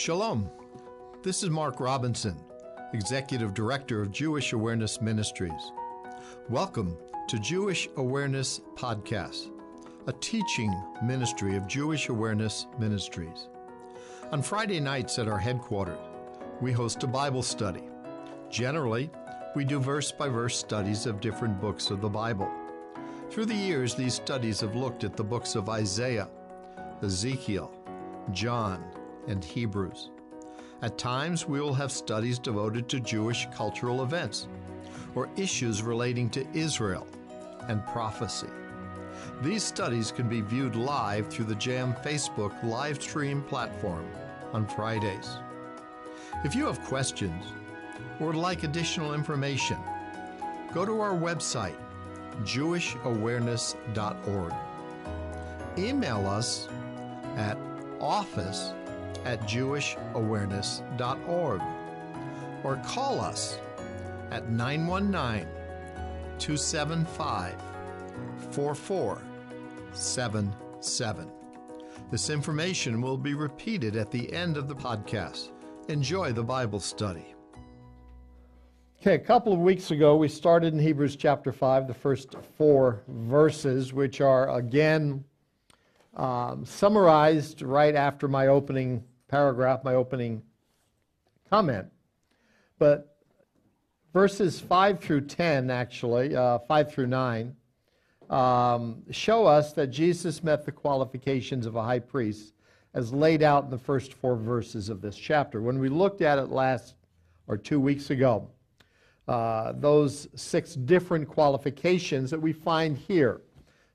Shalom. This is Mark Robinson, Executive Director of Jewish Awareness Ministries. Welcome to Jewish Awareness Podcast, a teaching ministry of Jewish Awareness Ministries. On Friday nights at our headquarters, we host a Bible study. Generally, we do verse by verse studies of different books of the Bible. Through the years, these studies have looked at the books of Isaiah, Ezekiel, John, and Hebrews. At times, we will have studies devoted to Jewish cultural events or issues relating to Israel and prophecy. These studies can be viewed live through the JAM Facebook live stream platform on Fridays. If you have questions or would like additional information, go to our website, jewishawareness.org. Email us at office at jewishawareness.org or call us at 919 275 4477. This information will be repeated at the end of the podcast. Enjoy the Bible study. Okay, a couple of weeks ago, we started in Hebrews chapter 5, the first four verses, which are again um, summarized right after my opening paragraph, my opening comment. But verses 5 through 10, actually, uh, 5 through 9, um, show us that Jesus met the qualifications of a high priest as laid out in the first four verses of this chapter. When we looked at it last or two weeks ago, uh, those six different qualifications that we find here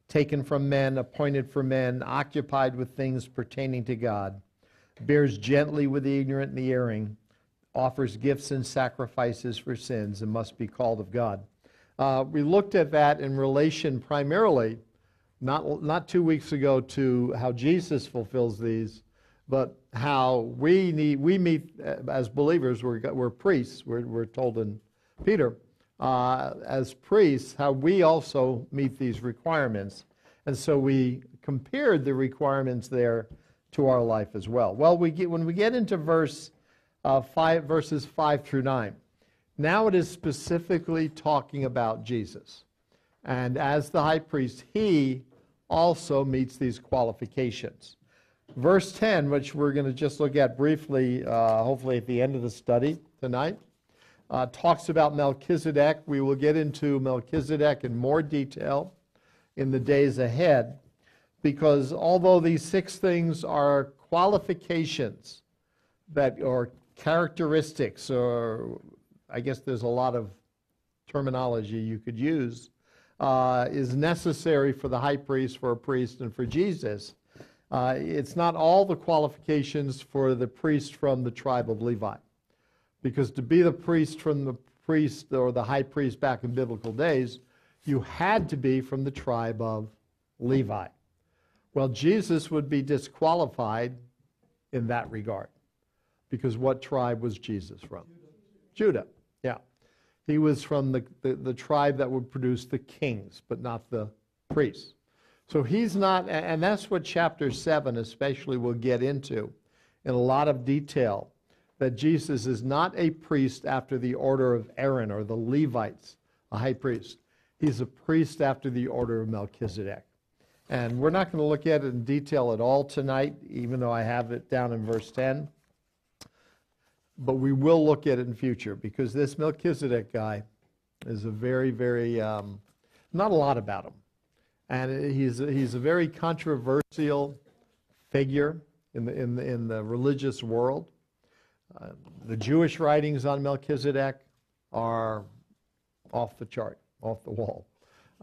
taken from men, appointed for men, occupied with things pertaining to God, bears gently with the ignorant and the erring, offers gifts and sacrifices for sins, and must be called of God. Uh, we looked at that in relation primarily, not, not two weeks ago, to how Jesus fulfills these, but how we need we meet uh, as believers. We're, we're priests. We're, we're told in Peter uh, as priests how we also meet these requirements. And so we compared the requirements there to our life as well. Well, we get, when we get into verse uh, five, verses 5 through 9, now it is specifically talking about Jesus. And as the high priest, he also meets these qualifications. Verse 10, which we're going to just look at briefly, uh, hopefully at the end of the study tonight, uh, talks about Melchizedek. We will get into Melchizedek in more detail in the days ahead because although these six things are qualifications that or characteristics or I guess there's a lot of terminology you could use uh, is necessary for the high priest, for a priest, and for Jesus. Uh, it's not all the qualifications for the priest from the tribe of Levi. Because to be the priest from the priest or the high priest back in biblical days, you had to be from the tribe of Levi. Well, Jesus would be disqualified in that regard. Because what tribe was Jesus from? Judah. Judah. Yeah. He was from the, the, the, tribe that would produce the kings, but not the priests. So he's not, and that's what chapter 7 especially will get into in a lot of detail that Jesus is not a priest after the order of Aaron or the Levites, a high priest. He's a priest after the order of Melchizedek. And we're not going to look at it in detail at all tonight, even though I have it down in verse 10. But we will look at it in future because this Melchizedek guy is a very, very, um, not a lot about him. And he's, he's a very controversial figure in the, in the, in the religious world. Uh, the Jewish writings on Melchizedek are off the chart, off the wall.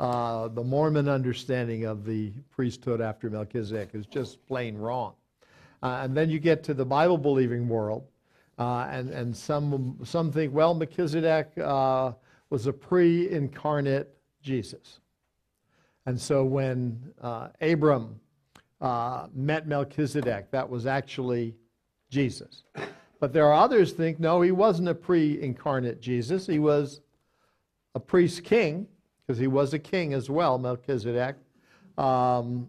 Uh, the Mormon understanding of the priesthood after Melchizedek is just plain wrong. Uh, and then you get to the Bible believing world, uh, and, and some, some think, well, Melchizedek uh, was a pre incarnate Jesus. And so when Abram met Melchizedek, that was actually Jesus. But there are others think, no, he wasn't a pre-incarnate Jesus. He was a priest king, because he was a king as well, Melchizedek. Um,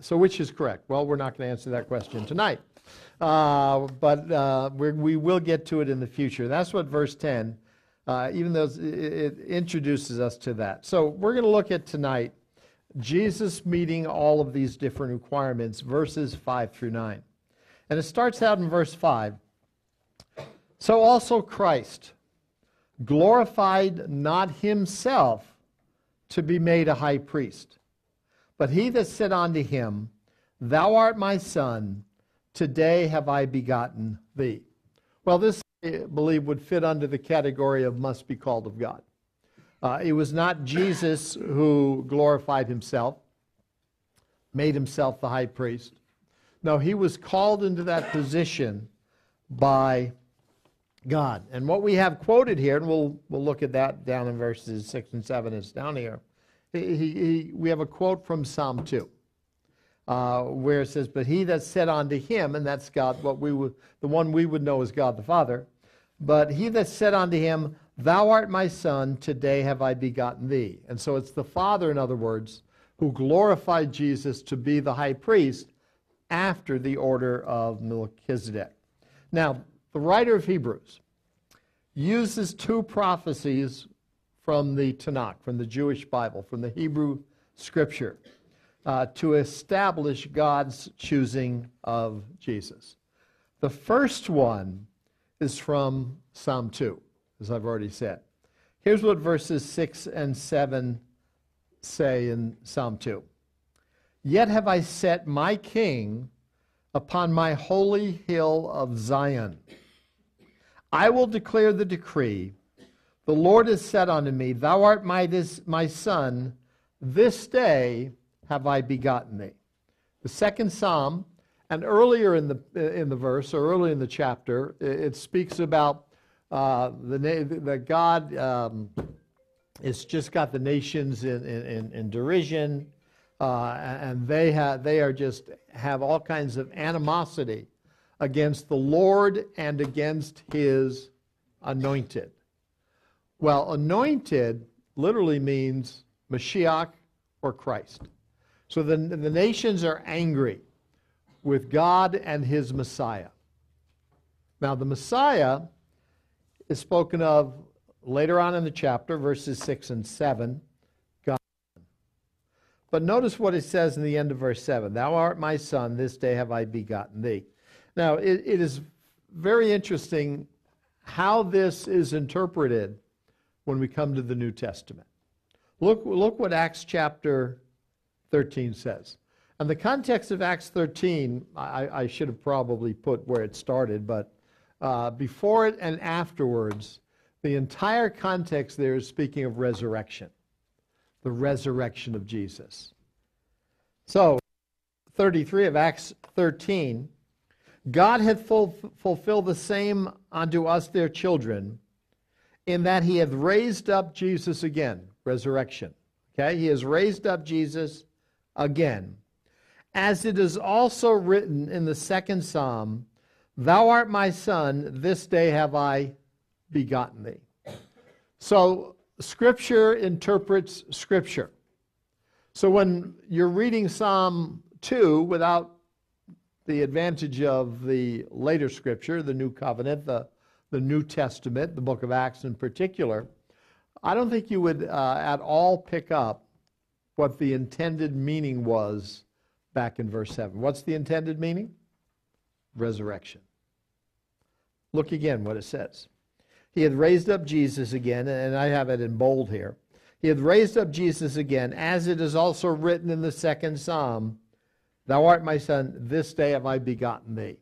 so which is correct? Well, we're not going to answer that question tonight. Uh, but uh, we will get to it in the future. That's what verse 10, uh, even though it, it introduces us to that. So we're going to look at tonight Jesus meeting all of these different requirements, verses 5 through 9. And it starts out in verse 5. So also Christ glorified not himself to be made a high priest, but he that said unto him, Thou art my son, today have I begotten thee. Well, this, I believe, would fit under the category of must be called of God. Uh, it was not Jesus who glorified himself, made himself the high priest. No, he was called into that position by God. And what we have quoted here, and we'll, we'll look at that down in verses 6 and 7, it's down here. He, he, we have a quote from Psalm 2. Uh, where it says, "But he that said unto him," and that's God, what we the one we would know as God the Father. But he that said unto him, Thou art my son, today have I begotten thee. And so it's the Father, in other words, who glorified Jesus to be the high priest after the order of Melchizedek. Now, the writer of Hebrews uses two prophecies from the Tanakh, from the Jewish Bible, from the Hebrew scripture, uh, to establish God's choosing of Jesus. The first one is from Psalm 2 as I've already said. Here's what verses 6 and 7 say in Psalm 2 Yet have I set my king upon my holy hill of Zion. I will declare the decree. The Lord has said unto me, Thou art my, this, my son, this day have I begotten thee. The second psalm, and earlier in the, in the verse, or early in the chapter, it speaks about uh, the, the God um, has just got the nations in, in, in derision, uh, and they, have, they are just have all kinds of animosity against the Lord and against his anointed. Well, anointed literally means Mashiach or Christ. So the, the nations are angry with God and his Messiah. Now, the Messiah is spoken of later on in the chapter, verses 6 and 7. God. But notice what it says in the end of verse 7 Thou art my son, this day have I begotten thee. Now, it, it is very interesting how this is interpreted when we come to the New Testament. Look, look what Acts chapter 13 says. And the context of Acts 13, I, I should have probably put where it started, but uh, before it and afterwards, the entire context there is speaking of resurrection, the resurrection of Jesus. So, 33 of Acts 13, God hath ful- fulfilled the same unto us their children, in that he hath raised up Jesus again, resurrection. Okay, he has raised up Jesus again. As it is also written in the second psalm, Thou art my son, this day have I begotten thee. So, Scripture interprets Scripture. So, when you're reading Psalm 2 without the advantage of the later Scripture, the New Covenant, the, the New Testament, the book of Acts in particular, I don't think you would uh, at all pick up what the intended meaning was back in verse 7. What's the intended meaning? resurrection. Look again what it says. He had raised up Jesus again, and I have it in bold here. He had raised up Jesus again, as it is also written in the second psalm Thou art my son, this day have I begotten thee.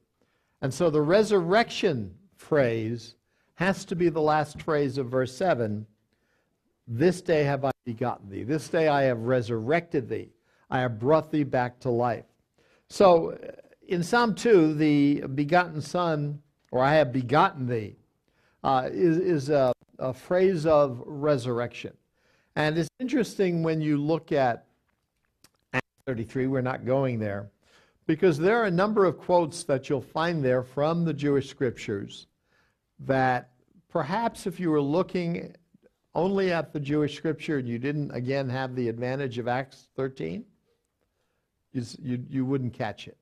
And so the resurrection phrase has to be the last phrase of verse 7 This day have I begotten thee. This day I have resurrected thee. I have brought thee back to life. So in Psalm 2, the begotten Son, or I have begotten thee, uh, is, is a, a phrase of resurrection. And it's interesting when you look at 33, we're not going there, because there are a number of quotes that you'll find there from the Jewish scriptures that perhaps if you were looking only at the Jewish scripture and you didn't, again, have the advantage of Acts 13, you, you, you wouldn't catch it.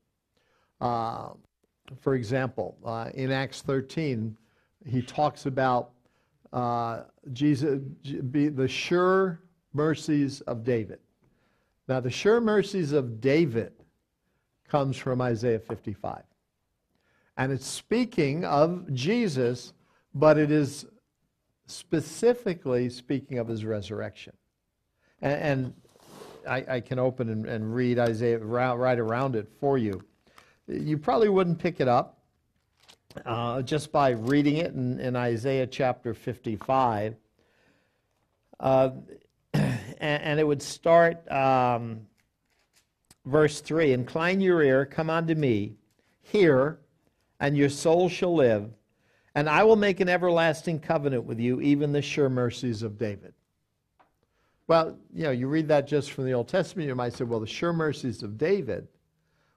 Uh, for example, uh, in Acts 13, he talks about uh, Jesus, be the sure mercies of David. Now, the sure mercies of David comes from Isaiah 55. And it's speaking of Jesus, but it is specifically speaking of his resurrection. And, and I, I, can open and, and read Isaiah right around it for you. You probably wouldn't pick it up uh, just by reading it in, in Isaiah chapter 55. Uh, and, and, it would start um, verse 3 Incline your ear, come unto me, hear, and your soul shall live, and I will make an everlasting covenant with you, even the sure mercies of David. Well, you know, you read that just from the Old Testament, you might say, well, the sure mercies of David.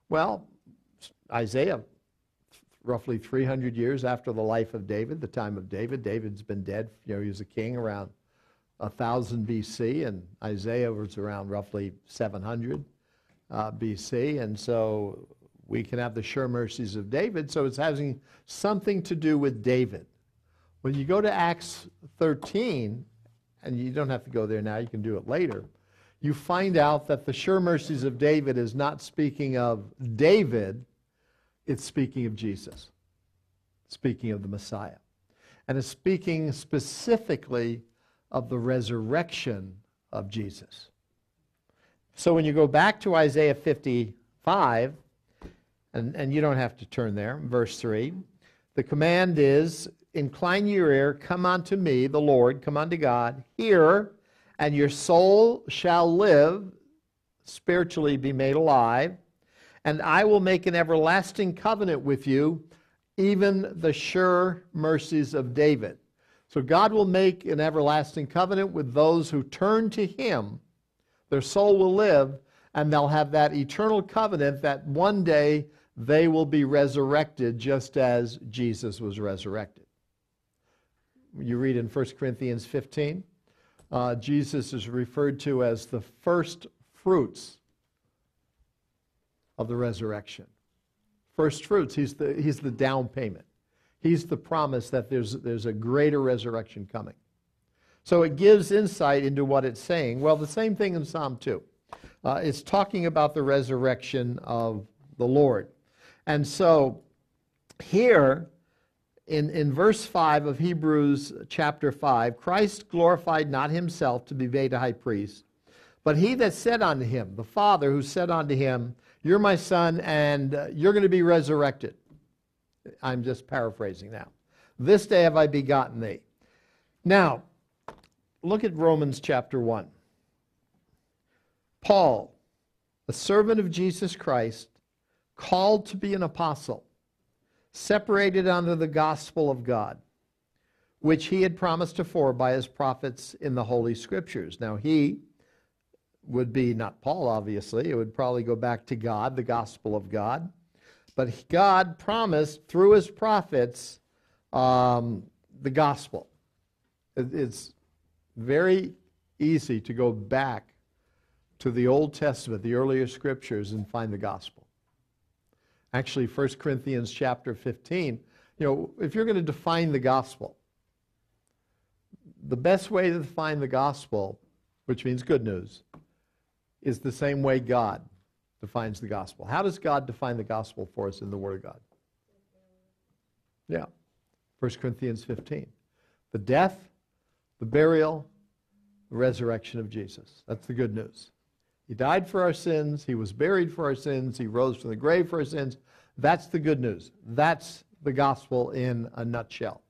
Well, Isaiah, roughly 300 years after the life of David, the time of David, David's been dead. You know, he was a king around 1000 BC, and Isaiah was around roughly 700 uh, BC. And so we can have the sure mercies of David. So it's having something to do with David. When you go to Acts 13, and you don't have to go there now, you can do it later, you find out that the sure mercies of David is not speaking of David, it's speaking of Jesus, speaking of the Messiah. And it's speaking specifically of the resurrection of Jesus. So when you go back to Isaiah 55, and, and you don't have to turn there, verse 3, the command is Incline your ear, come unto me, the Lord, come unto God, hear, and your soul shall live, spiritually be made alive, and I will make an everlasting covenant with you, even the sure mercies of David. So God will make an everlasting covenant with those who turn to him. Their soul will live, and they'll have that eternal covenant that one day they will be resurrected just as Jesus was resurrected. You read in 1 Corinthians 15, uh, Jesus is referred to as the first fruits of the resurrection. First fruits, he's the, he's the down payment. He's the promise that there's, there's a greater resurrection coming. So it gives insight into what it's saying. Well, the same thing in Psalm 2. Uh, it's talking about the resurrection of the Lord. And so here in, in verse 5 of Hebrews chapter 5, Christ glorified not himself to be made a high priest, but he that said unto him, the Father who said unto him, You're my son, and uh, you're going to be resurrected. I'm just paraphrasing now. This day have I begotten thee. Now, look at Romans chapter 1. Paul, a servant of Jesus Christ, called to be an apostle, separated under the gospel of God, which he had promised afore by his prophets in the Holy Scriptures. Now, he would be not Paul, obviously, it would probably go back to God, the gospel of God. But God promised through his prophets um, the gospel. It's very easy to go back to the Old Testament, the earlier scriptures, and find the gospel actually 1 Corinthians chapter 15. You know, if you're going to define the gospel, the best way to define the gospel, which means good news, is the same way God defines the gospel. How does God define the gospel for us in the Word of God? Yeah. 1 Corinthians 15. The death, the burial, the resurrection of Jesus. That's the good news. He died for our sins. He was buried for our sins. He rose from the grave for our sins. That's the good news. That's the gospel in a nutshell.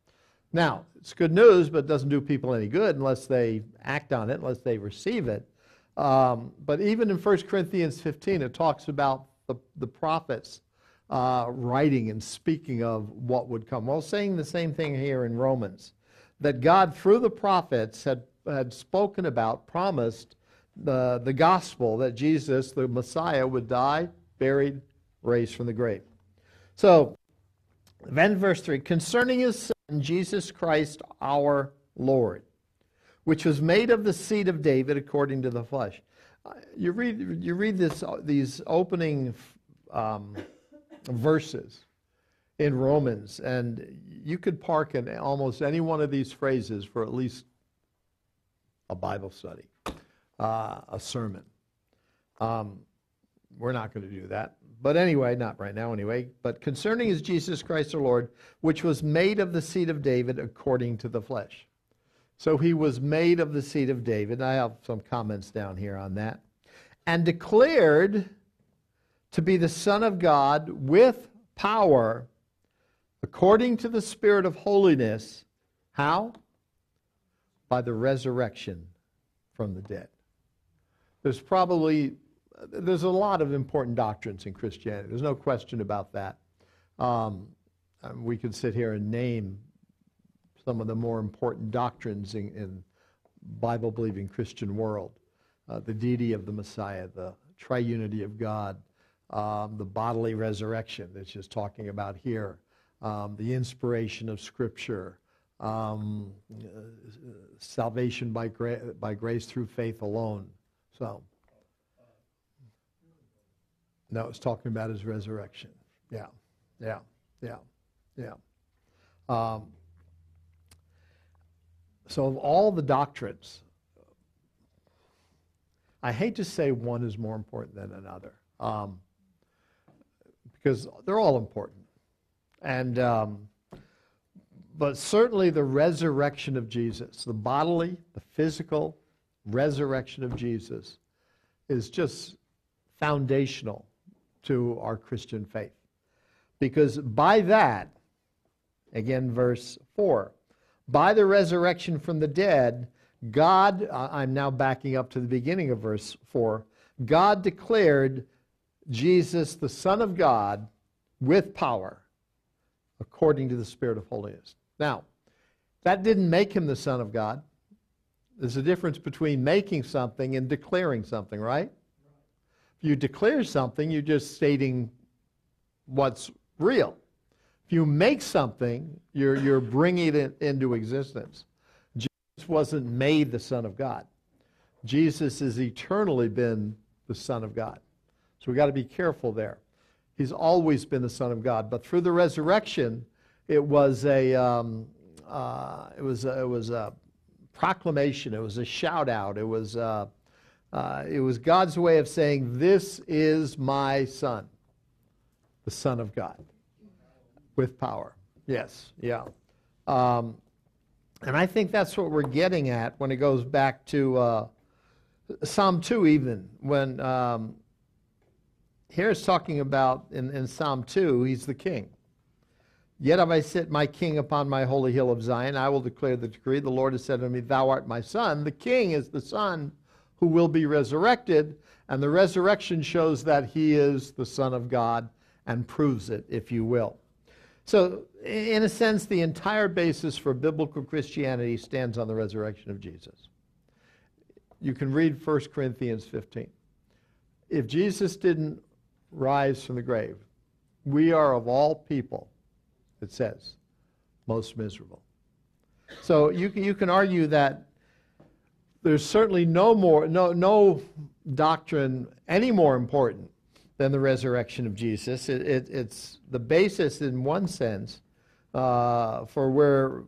Now, it's good news, but it doesn't do people any good unless they act on it, unless they receive it. Um, but even in 1 Corinthians 15, it talks about the, the prophets uh, writing and speaking of what would come. Well, saying the same thing here in Romans that God, through the prophets, had, had spoken about, promised the, the gospel that Jesus, the Messiah, would die, buried, raised from the grave. So, then verse 3 concerning his son, Jesus Christ our Lord, which was made of the seed of David according to the flesh. You read, you read this, these opening um, verses in Romans, and you could park in almost any one of these phrases for at least a Bible study, uh, a sermon. Um, we're not going to do that. But anyway, not right now anyway. But concerning is Jesus Christ our Lord, which was made of the seed of David according to the flesh. So he was made of the seed of David. I have some comments down here on that. And declared to be the Son of God with power according to the Spirit of holiness. How? By the resurrection from the dead. There's probably there's a lot of important doctrines in Christianity. There's no question about that. Um, we could sit here and name some of the more important doctrines in, in Bible believing Christian world uh, the deity of the Messiah, the triunity of God, um, the bodily resurrection that's just talking about here, um, the inspiration of Scripture, um, uh, salvation by, gra- by grace through faith alone. So, no, it's talking about his resurrection. Yeah, yeah, yeah, yeah. So, of all the doctrines, I hate to say one is more important than another um, because they're all important. And, um, but certainly the resurrection of Jesus, the bodily, the physical resurrection of Jesus, is just foundational to our Christian faith. Because by that, again, verse 4, by the resurrection from the dead, God, I'm now backing up to the beginning of verse 4, God declared Jesus the Son of God with power according to the Spirit of holiness. Now, that didn't make him the Son of God. There's a difference between making something and declaring something, right? If you declare something, you're just stating what's real. You make something, you're, you're bringing it into existence. Jesus wasn't made the Son of God. Jesus has eternally been the Son of God. So we've got to be careful there. He's always been the Son of God. But through the resurrection, it was a, um, uh, it was a, it was a proclamation. It was a shout out. It was uh, uh, it was God's way of saying, This is my son, the Son of God, with power. Yes, yeah. Um, and I think that's what we're getting at when it goes back to uh, Psalm 2, even. When um, here it's talking about in, in Psalm 2, he's the king. Yet have I set my king upon my holy hill of Zion. I will declare the decree. The Lord has said to me, Thou art my son. The king is the son who will be resurrected. And the resurrection shows that he is the Son of God and proves it, if you will. So, in a sense, the entire basis for biblical Christianity stands on the resurrection of Jesus. You can read 1 Corinthians 15. If Jesus didn't rise from the grave, we are of all people, it says, most miserable. So you can, you can argue that there's certainly no more no no doctrine any more important than the resurrection of Jesus. It, it, it's the basis, in one sense, uh, for where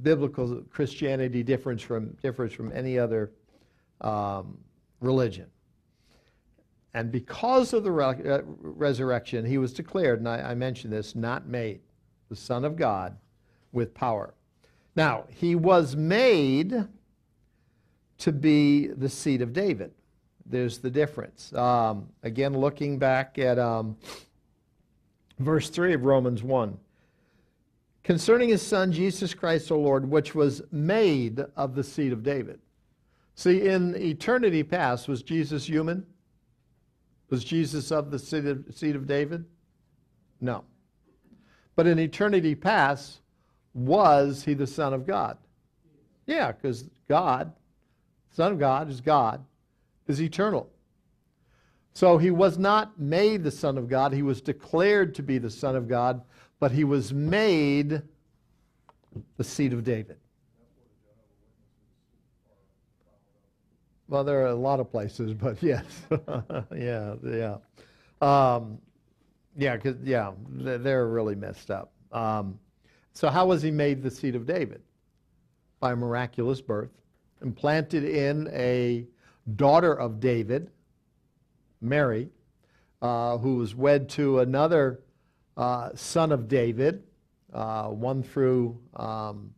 biblical Christianity differs from differs from any other um, religion. And because of the re- uh, resurrection, he was declared, and I, I mentioned this, not made, the Son of God with power. Now, he was made to be the seed of David. There's the difference. Um, again, looking back at um, verse 3 of Romans 1. Concerning his son, Jesus Christ, O Lord, which was made of the seed of David. See, in eternity past, was Jesus human? Was Jesus of the seed of, seed of David? No. But in eternity past, was he the Son of God? Yeah, because God Son of God is God, is eternal. So he was not made the Son of God, he was declared to be the Son of God, but he was made the seed of David. Well, there are a lot of places, but yes, yeah, yeah, um, yeah, cause, yeah, they're really messed up. Um, so, how was he made the seed of David? By a miraculous birth, implanted in a daughter of David, Mary, uh, who was wed to another uh, son of David, uh, one through um,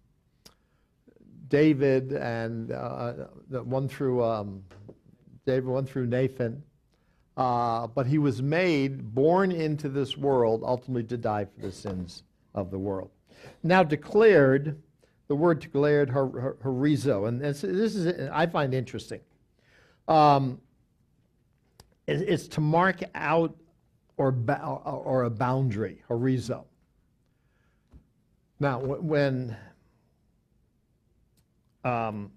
David and uh, one through um, David, one through Nathan. Uh, but he was made, born into this world, ultimately to die for the sins of the world. Now declared, the word declared her, horizo, and this, this, is I find interesting. Um, it, it's to mark out or, or a boundary, horizo. Now, when um,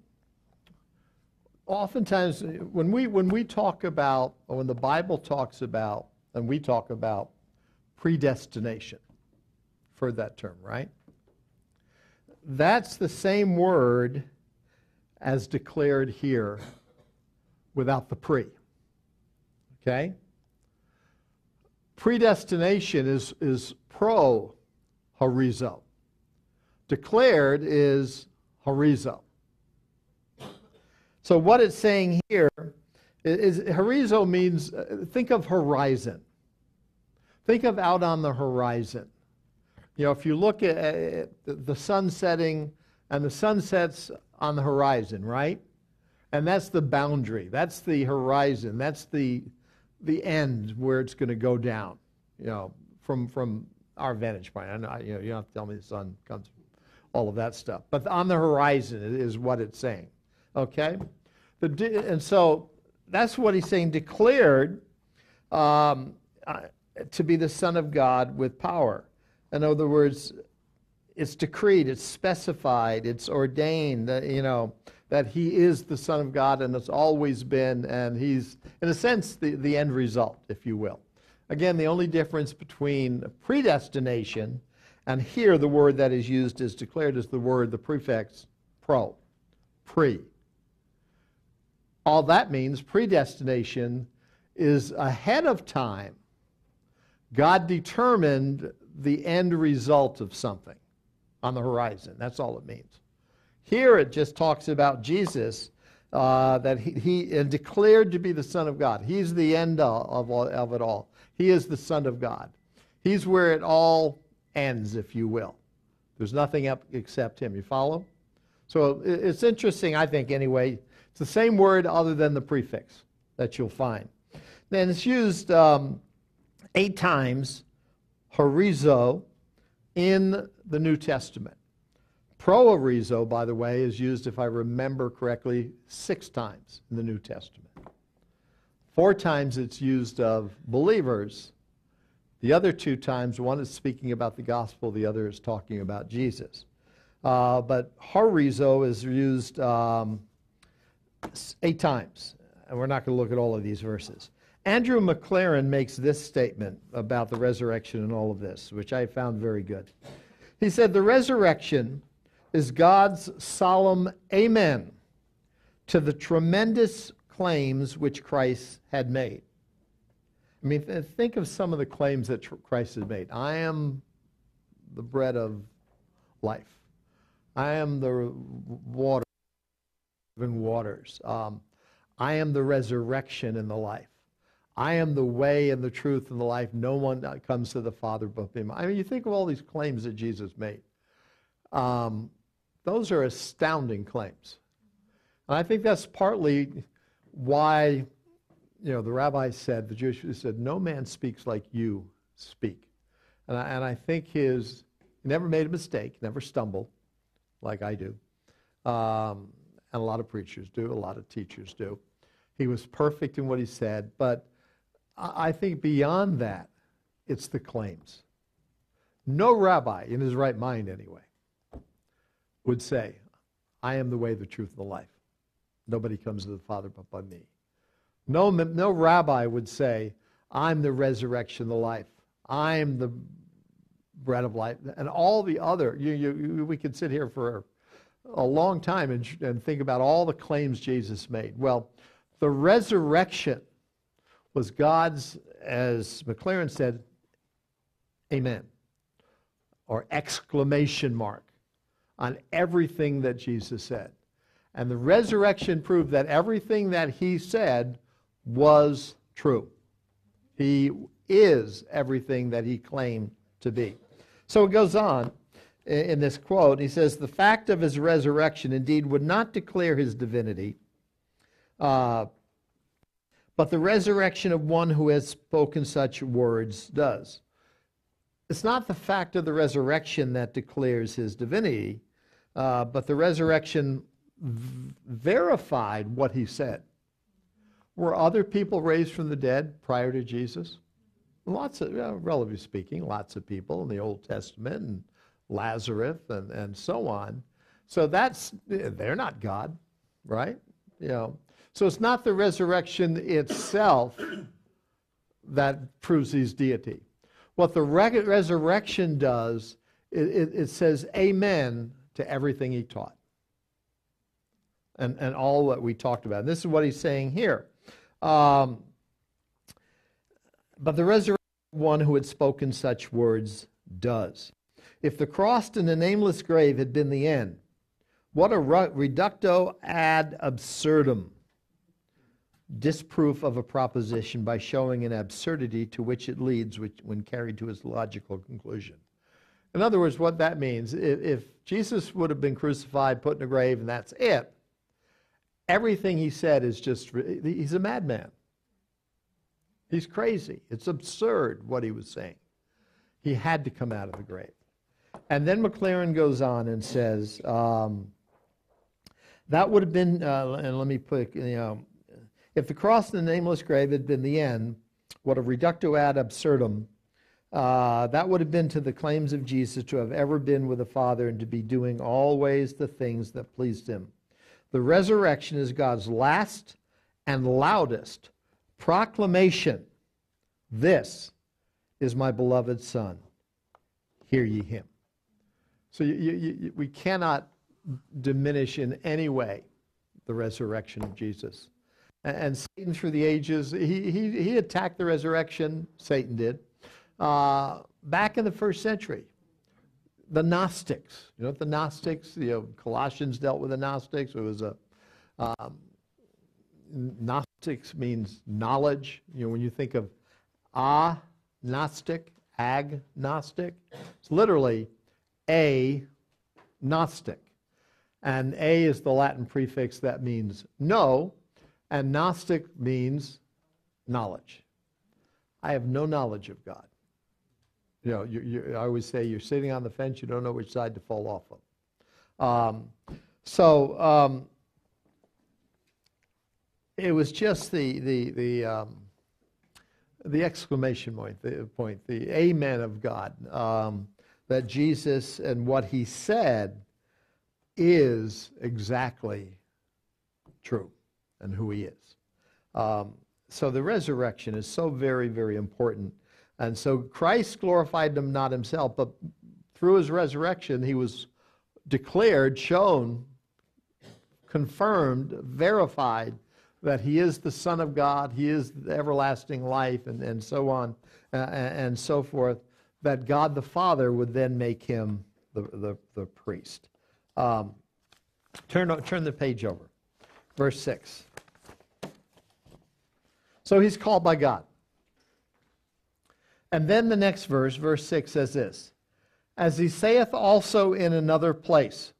oftentimes when we when we talk about or when the Bible talks about and we talk about predestination, for that term, right? That's the same word as declared here without the pre. Okay? Predestination is, is pro horizo. Declared is horizo. So what it's saying here is, is horizo means uh, think of horizon. Think of out on the horizon. You know, if you look at, at the sun setting and the sun sets on the horizon, right? And that's the boundary. That's the horizon. That's the the end where it's going to go down. You know, from from our vantage point. I know you know you don't have to tell me the sun comes, all of that stuff. But on the horizon is what it's saying. Okay, the, and so that's what he's saying. Declared um, uh, to be the Son of God with power. In other words, it's decreed, it's specified, it's ordained that, you know, that he is the Son of God and it's always been, and he's, in a sense, the, the end result, if you will. Again, the only difference between predestination and here the word that is used is declared as the word, the prefix pro, pre. All that means predestination is ahead of time. God determined the end result of something on the horizon. That's all it means. Here it just talks about Jesus, uh, that he, he declared to be the Son of God. He's the end of, of, of it all. He is the Son of God. He's where it all ends, if you will. There's nothing up except Him. You follow? So it's interesting, I think, anyway. It's the same word other than the prefix that you'll find. Then it's used um, eight times horizo in the New Testament. Proorizo, by the way, is used, if I remember correctly, six times in the New Testament. Four times it's used of believers. The other two times, one is speaking about the gospel, the other is talking about Jesus. Uh, but horizo is used um, eight times, and we're not going to look at all of these verses. Andrew McLaren makes this statement about the resurrection and all of this, which I found very good. He said, The resurrection is God's solemn amen to the tremendous claims which Christ had made. I mean, think of some of the claims that Christ has made. I am the bread of life. I am the water, living waters. Um, I am the resurrection and the life. I am the way and the truth and the life. No one comes to the Father but me. I mean, you think of all these claims that Jesus made. Um, those are astounding claims. And I think that's partly why, you know, the rabbi said, the Jewish said, no man speaks like you speak. And I, and I think his, he never made a mistake, never stumbled like I do. Um, and a lot of preachers do, a lot of teachers do. He was perfect in what he said, but I think beyond that, it's the claims. No rabbi, in his right mind anyway, would say, I am the way, the truth, and the life. Nobody comes to the Father but by me. No, no rabbi would say, I'm the resurrection, the life. I'm the bread of life. And all the other, you, you, we could sit here for a long time and, and think about all the claims Jesus made. Well, the resurrection was God's, as McLaren said, amen, or exclamation mark on everything that Jesus said. And the resurrection proved that everything that he said was true. He is everything that he claimed to be. So it goes on in this quote. He says, The fact of his resurrection indeed would not declare his divinity, uh, but the resurrection of one who has spoken such words does. It's not the fact of the resurrection that declares his divinity, uh, but the resurrection v- verified what he said. Were other people raised from the dead prior to Jesus? Lots of, uh, relatively speaking, lots of people in the Old Testament and Lazarus and, and so on. So that's, they're not God, right? You know, so it's not the resurrection itself that proves he's deity. What the re- resurrection does, it, it, it says amen to everything he taught and, and all that we talked about. And this is what he's saying here. Um, but the resurrected one who had spoken such words does. If the cross and the nameless grave had been the end, what a reductio ad absurdum disproof of a proposition by showing an absurdity to which it leads which, when carried to its logical conclusion. In other words, what that means, if, if Jesus would have been crucified, put in a grave, and that's it, everything he said is just, he's a madman. He's crazy. It's absurd what he was saying. He had to come out of the grave. And then McLaren goes on and says, um, that would have been, uh, and let me put, you know, if the cross and the nameless grave had been the end, what a reductio ad absurdum, uh, that would have been to the claims of Jesus to have ever been with the Father and to be doing always the things that pleased him. The resurrection is God's last and loudest proclamation. This is my beloved Son. Hear ye him. So you, you, you, we cannot diminish in any way the resurrection of Jesus and Satan through the ages, he, he, he attacked the resurrection, Satan did, uh, back in the first century. The Gnostics, you know the Gnostics, you know, Colossians dealt with the Gnostics. It was a, um, Gnostics means knowledge. You know, when you think of agnostic, agnostic, it's literally a Gnostic. And a is the Latin prefix that means no, and Gnostic means knowledge. I have no knowledge of God. You know, you, you, I always say you're sitting on the fence, you don't know which side to fall off of. Um, so um, it was just the the the um, the exclamation point, the point, the amen of God um, that Jesus and what He said is exactly true and who he is. Um, so the resurrection is so very, very important. And so Christ glorified him not himself, but through his resurrection, he was declared, shown, confirmed, verified that he is the Son of God, he is the everlasting life, and, and so on uh, and so forth, that God the Father would then make him the, the, the priest. Um, turn, turn the page over. Verse 6. So he's called by God. And then the next verse, verse 6, says this As he saith also in another place,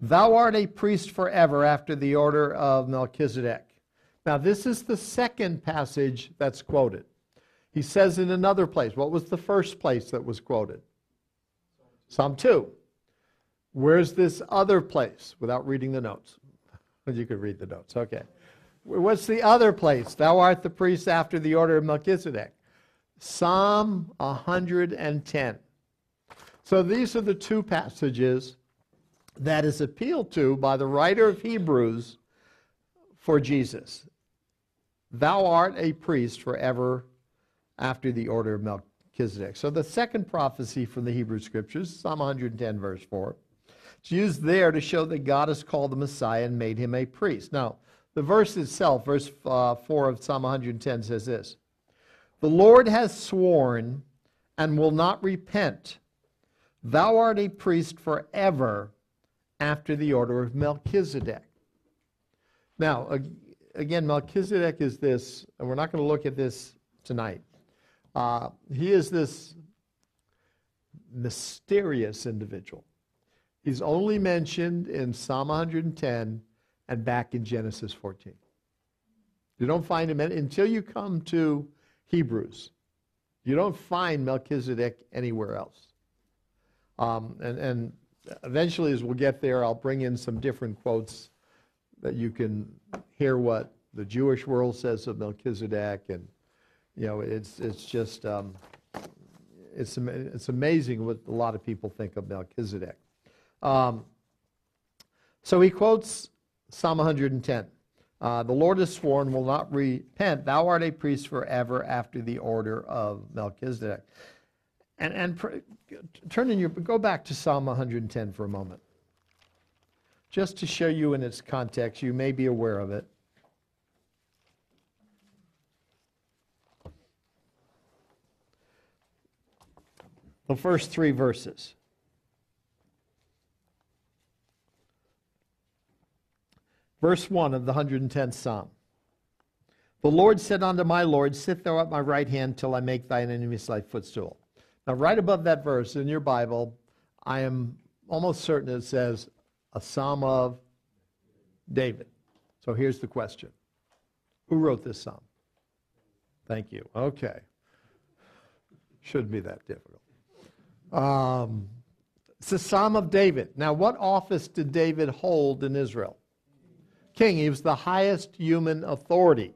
Thou art a priest forever after the order of Melchizedek. Now, this is the second passage that's quoted. He says in another place, what was the first place that was quoted? Psalm 2. Where's this other place without reading the notes? You could read the notes. Okay. What's the other place? Thou art the priest after the order of Melchizedek. Psalm 110. So these are the two passages that is appealed to by the writer of Hebrews for Jesus. Thou art a priest forever after the order of Melchizedek. So the second prophecy from the Hebrew Scriptures, Psalm 110, verse 4, It's used there to show that God has called the Messiah and made him a priest. Now, the verse itself, verse uh, 4 of Psalm 110, says this The Lord has sworn and will not repent. Thou art a priest forever after the order of Melchizedek. Now, again, Melchizedek is this, and we're not going to look at this tonight. Uh, he is this mysterious individual. He's only mentioned in Psalm 110 and back in Genesis 14. You don't find him until you come to Hebrews. You don't find Melchizedek anywhere else. Um, and, and eventually, as we'll get there, I'll bring in some different quotes that you can hear what the Jewish world says of Melchizedek, and you know, it's it's just um, it's it's amazing what a lot of people think of Melchizedek. Um, so he quotes Psalm 110. Uh, the Lord has sworn, will not repent. Thou art a priest forever after the order of Melchizedek. And, and pr- turn in your, go back to Psalm 110 for a moment. Just to show you in its context, you may be aware of it. The first three verses. Verse 1 of the 110th Psalm. The Lord said unto my Lord, Sit thou at my right hand till I make thine enemies thy footstool. Now, right above that verse in your Bible, I am almost certain it says a psalm of David. So here's the question Who wrote this psalm? Thank you. Okay. Shouldn't be that difficult. Um, it's a psalm of David. Now, what office did David hold in Israel? King. He was the highest human authority.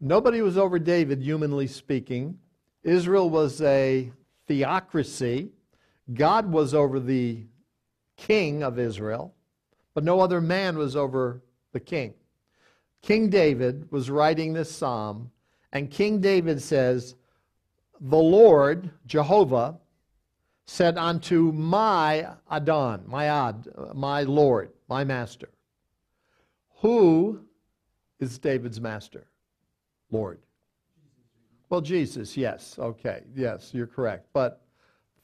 Nobody was over David, humanly speaking. Israel was a theocracy. God was over the king of Israel, but no other man was over the king. King David was writing this psalm, and King David says, The Lord, Jehovah, said unto my Adon, my Ad, my Lord, my master, who is David's master? Lord. Well, Jesus, yes. Okay, yes, you're correct. But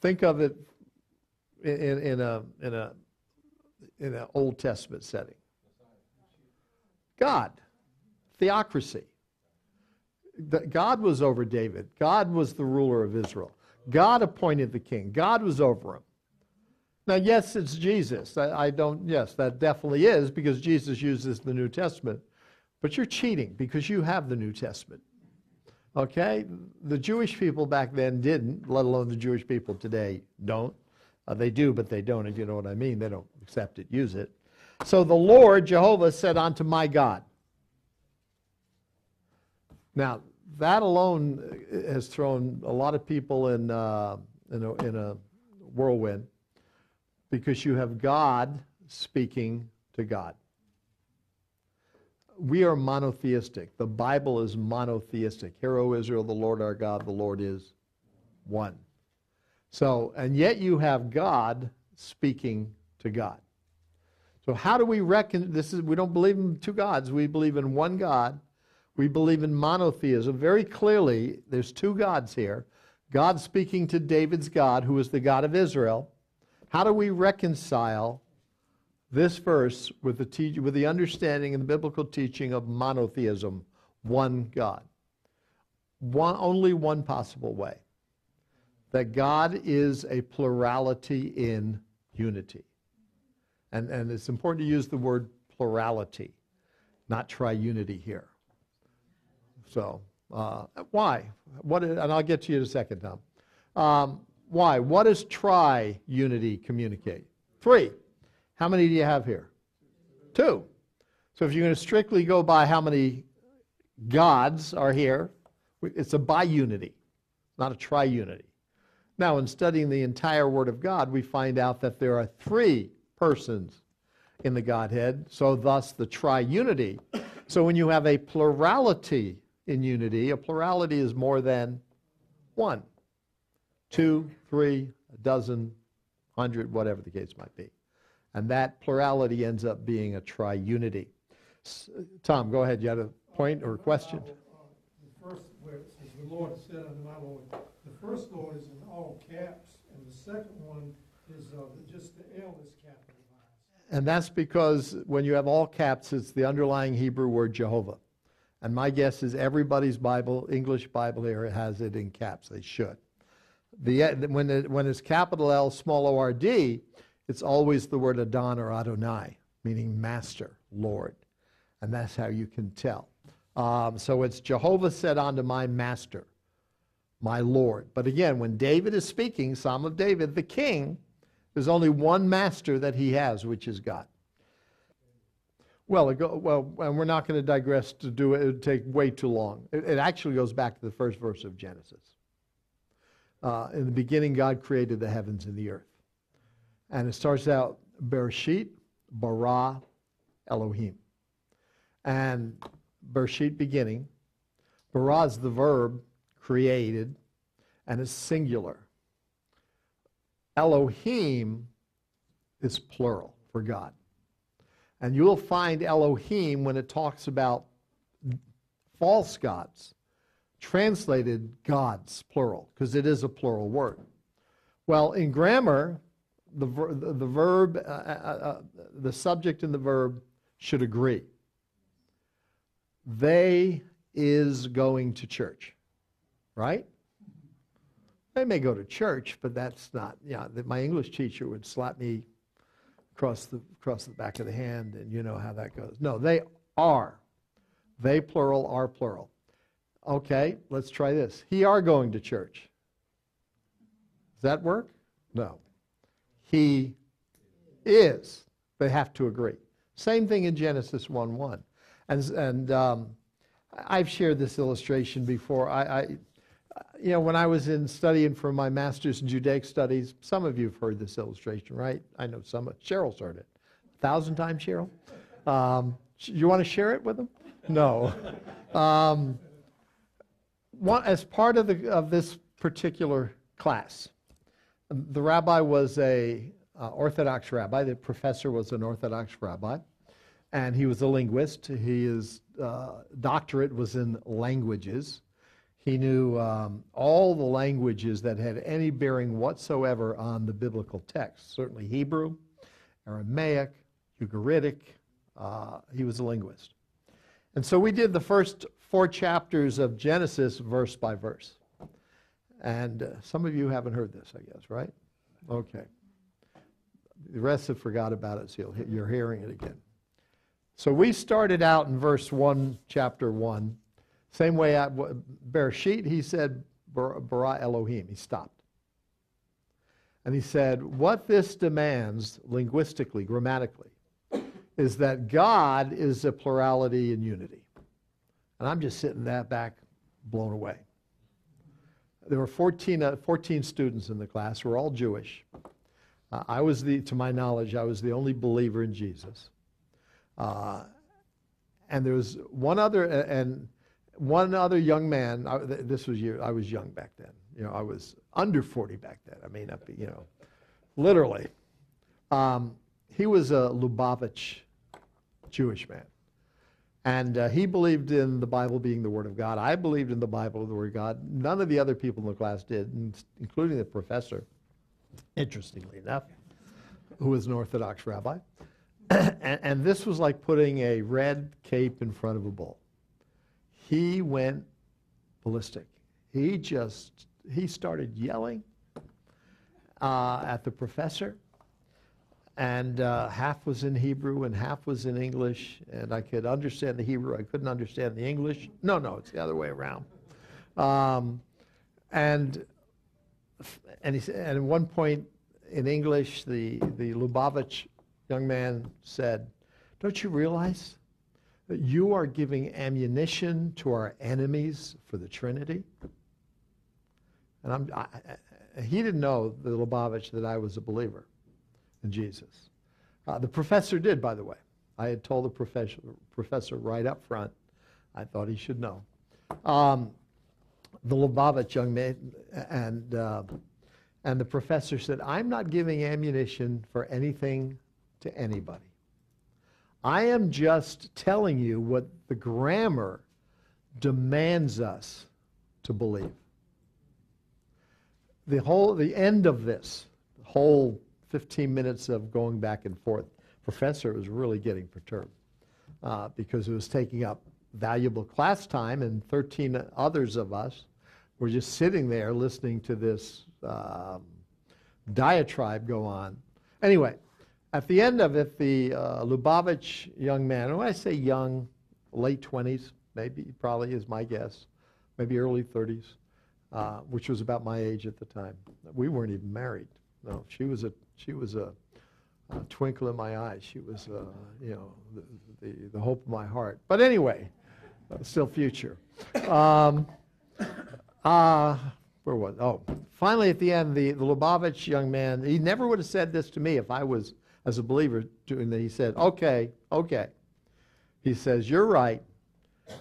think of it in, in a in a in an Old Testament setting. God, theocracy. God was over David. God was the ruler of Israel. God appointed the king. God was over him. Now, yes, it's Jesus. I, I, don't, yes, that definitely is because Jesus uses the New Testament. But you're cheating because you have the New Testament. Okay? The Jewish people back then didn't, let alone the Jewish people today don't. Uh, they do, but they don't, if you know what I mean. They don't accept it, use it. So the Lord, Jehovah, said unto my God. Now, that alone has thrown a lot of people in, uh, in, a, in a whirlwind because you have God speaking to God. We are monotheistic. The Bible is monotheistic. Hear, O Israel, the Lord our God, the Lord is one. So, and yet you have God speaking to God. So how do we reckon this is we don't believe in two gods, we believe in one God. We believe in monotheism. Very clearly, there's two gods here. God speaking to David's God, who is the God of Israel, how do we reconcile this verse with the, te- with the understanding and the biblical teaching of monotheism, one God? One, only one possible way that God is a plurality in unity. And, and it's important to use the word plurality, not triunity here. So, uh, why? What, and I'll get to you in a second, Tom. Um, why? What does tri unity communicate? Three. How many do you have here? Two. So if you're going to strictly go by how many gods are here, it's a biunity, not a triunity. Now, in studying the entire Word of God, we find out that there are three persons in the Godhead, so thus the triunity. So when you have a plurality in unity, a plurality is more than one two, three, a dozen, hundred, whatever the case might be. And that plurality ends up being a triunity. Tom, go ahead. You had a point or a question? The first, where it says, "The Lord said unto my Lord," the first Lord is in all caps, and the second one is uh, just the L is capitalized. And that's because when you have all caps, it's the underlying Hebrew word Jehovah. And my guess is everybody's Bible, English Bible here, has it in caps. They should. The, when, it, when it's capital L, small o r d, it's always the word Adon or Adonai, meaning master, Lord. And that's how you can tell. Um, so it's Jehovah said unto my master, my Lord. But again, when David is speaking, Psalm of David, the king, there's only one master that he has, which is God. Well, go, well, and we're not going to digress to do it. It would take way too long. It, it actually goes back to the first verse of Genesis. Uh, in the beginning, God created the heavens and the earth. And it starts out Bereshit, bara, Elohim. And Bereshit, beginning. Bara is the verb, created, and it's singular. Elohim is plural for God. And you'll find Elohim when it talks about false gods, translated gods, plural, because it is a plural word. Well, in grammar, the, ver- the verb, uh, uh, uh, the subject and the verb should agree. They is going to church, right? They may go to church, but that's not, yeah, my English teacher would slap me across the, across the back of the hand, and you know how that goes. No, they are. They plural are plural. Okay, let's try this. He are going to church. Does that work? No. He is. They have to agree. Same thing in Genesis 1 1. And, and um, I've shared this illustration before. I, I, you know, when I was in studying for my master's in Judaic studies, some of you have heard this illustration, right? I know some. Cheryl's heard it. A thousand times, Cheryl? Um, you want to share it with them? No. Um, one, as part of, the, of this particular class, the rabbi was a uh, Orthodox rabbi. The professor was an Orthodox rabbi, and he was a linguist. His uh, doctorate was in languages. He knew um, all the languages that had any bearing whatsoever on the biblical text, certainly Hebrew, Aramaic, Ugaritic. Uh, he was a linguist. And so we did the first four chapters of Genesis verse by verse. And uh, some of you haven't heard this, I guess, right? Okay. The rest have forgot about it, so you're hearing it again. So we started out in verse 1, chapter 1 same way at Bereshit, he said, Bara Elohim. He stopped. And he said, what this demands linguistically, grammatically, is that God is a plurality and unity. And I'm just sitting that back, blown away. There were 14, uh, 14 students in the class, were all Jewish. Uh, I was the, to my knowledge, I was the only believer in Jesus. Uh, and there was one other, and one other young man, I, this was year, I was young back then. You know, I was under 40 back then. I may not be, you know, literally. Um, he was a Lubavitch Jewish man. And uh, he believed in the Bible being the Word of God. I believed in the Bible, the Word of God. None of the other people in the class did, including the professor, interestingly enough, who was an Orthodox rabbi. and, and this was like putting a red cape in front of a bull he went ballistic. He just, he started yelling uh, at the professor. And uh, half was in Hebrew and half was in English. And I could understand the Hebrew. I couldn't understand the English. No, no, it's the other way around. Um, and and, he, and at one point in English, the, the Lubavitch young man said, Don't you realize that you are giving ammunition to our enemies for the Trinity? And I'm, I, I, he didn't know, the Lubavitch, that I was a believer Jesus. Uh, the professor did, by the way. I had told the professor, professor right up front. I thought he should know. Um, the Lubavitch young man and, uh, and the professor said, I'm not giving ammunition for anything to anybody. I am just telling you what the grammar demands us to believe. The whole, the end of this, the whole 15 minutes of going back and forth, professor was really getting perturbed uh, because it was taking up valuable class time, and 13 others of us were just sitting there listening to this um, diatribe go on. Anyway, at the end of it, the uh, Lubavitch young man, when I say young, late 20s, maybe, probably is my guess, maybe early 30s, uh, which was about my age at the time. We weren't even married. No, she was a she was a, a twinkle in my eye. She was, uh, you know, the, the, the hope of my heart. But anyway, still future. Um, uh, where was? Oh, finally at the end, the, the Lubavitch young man. He never would have said this to me if I was as a believer doing that. He said, "Okay, okay." He says, "You're right.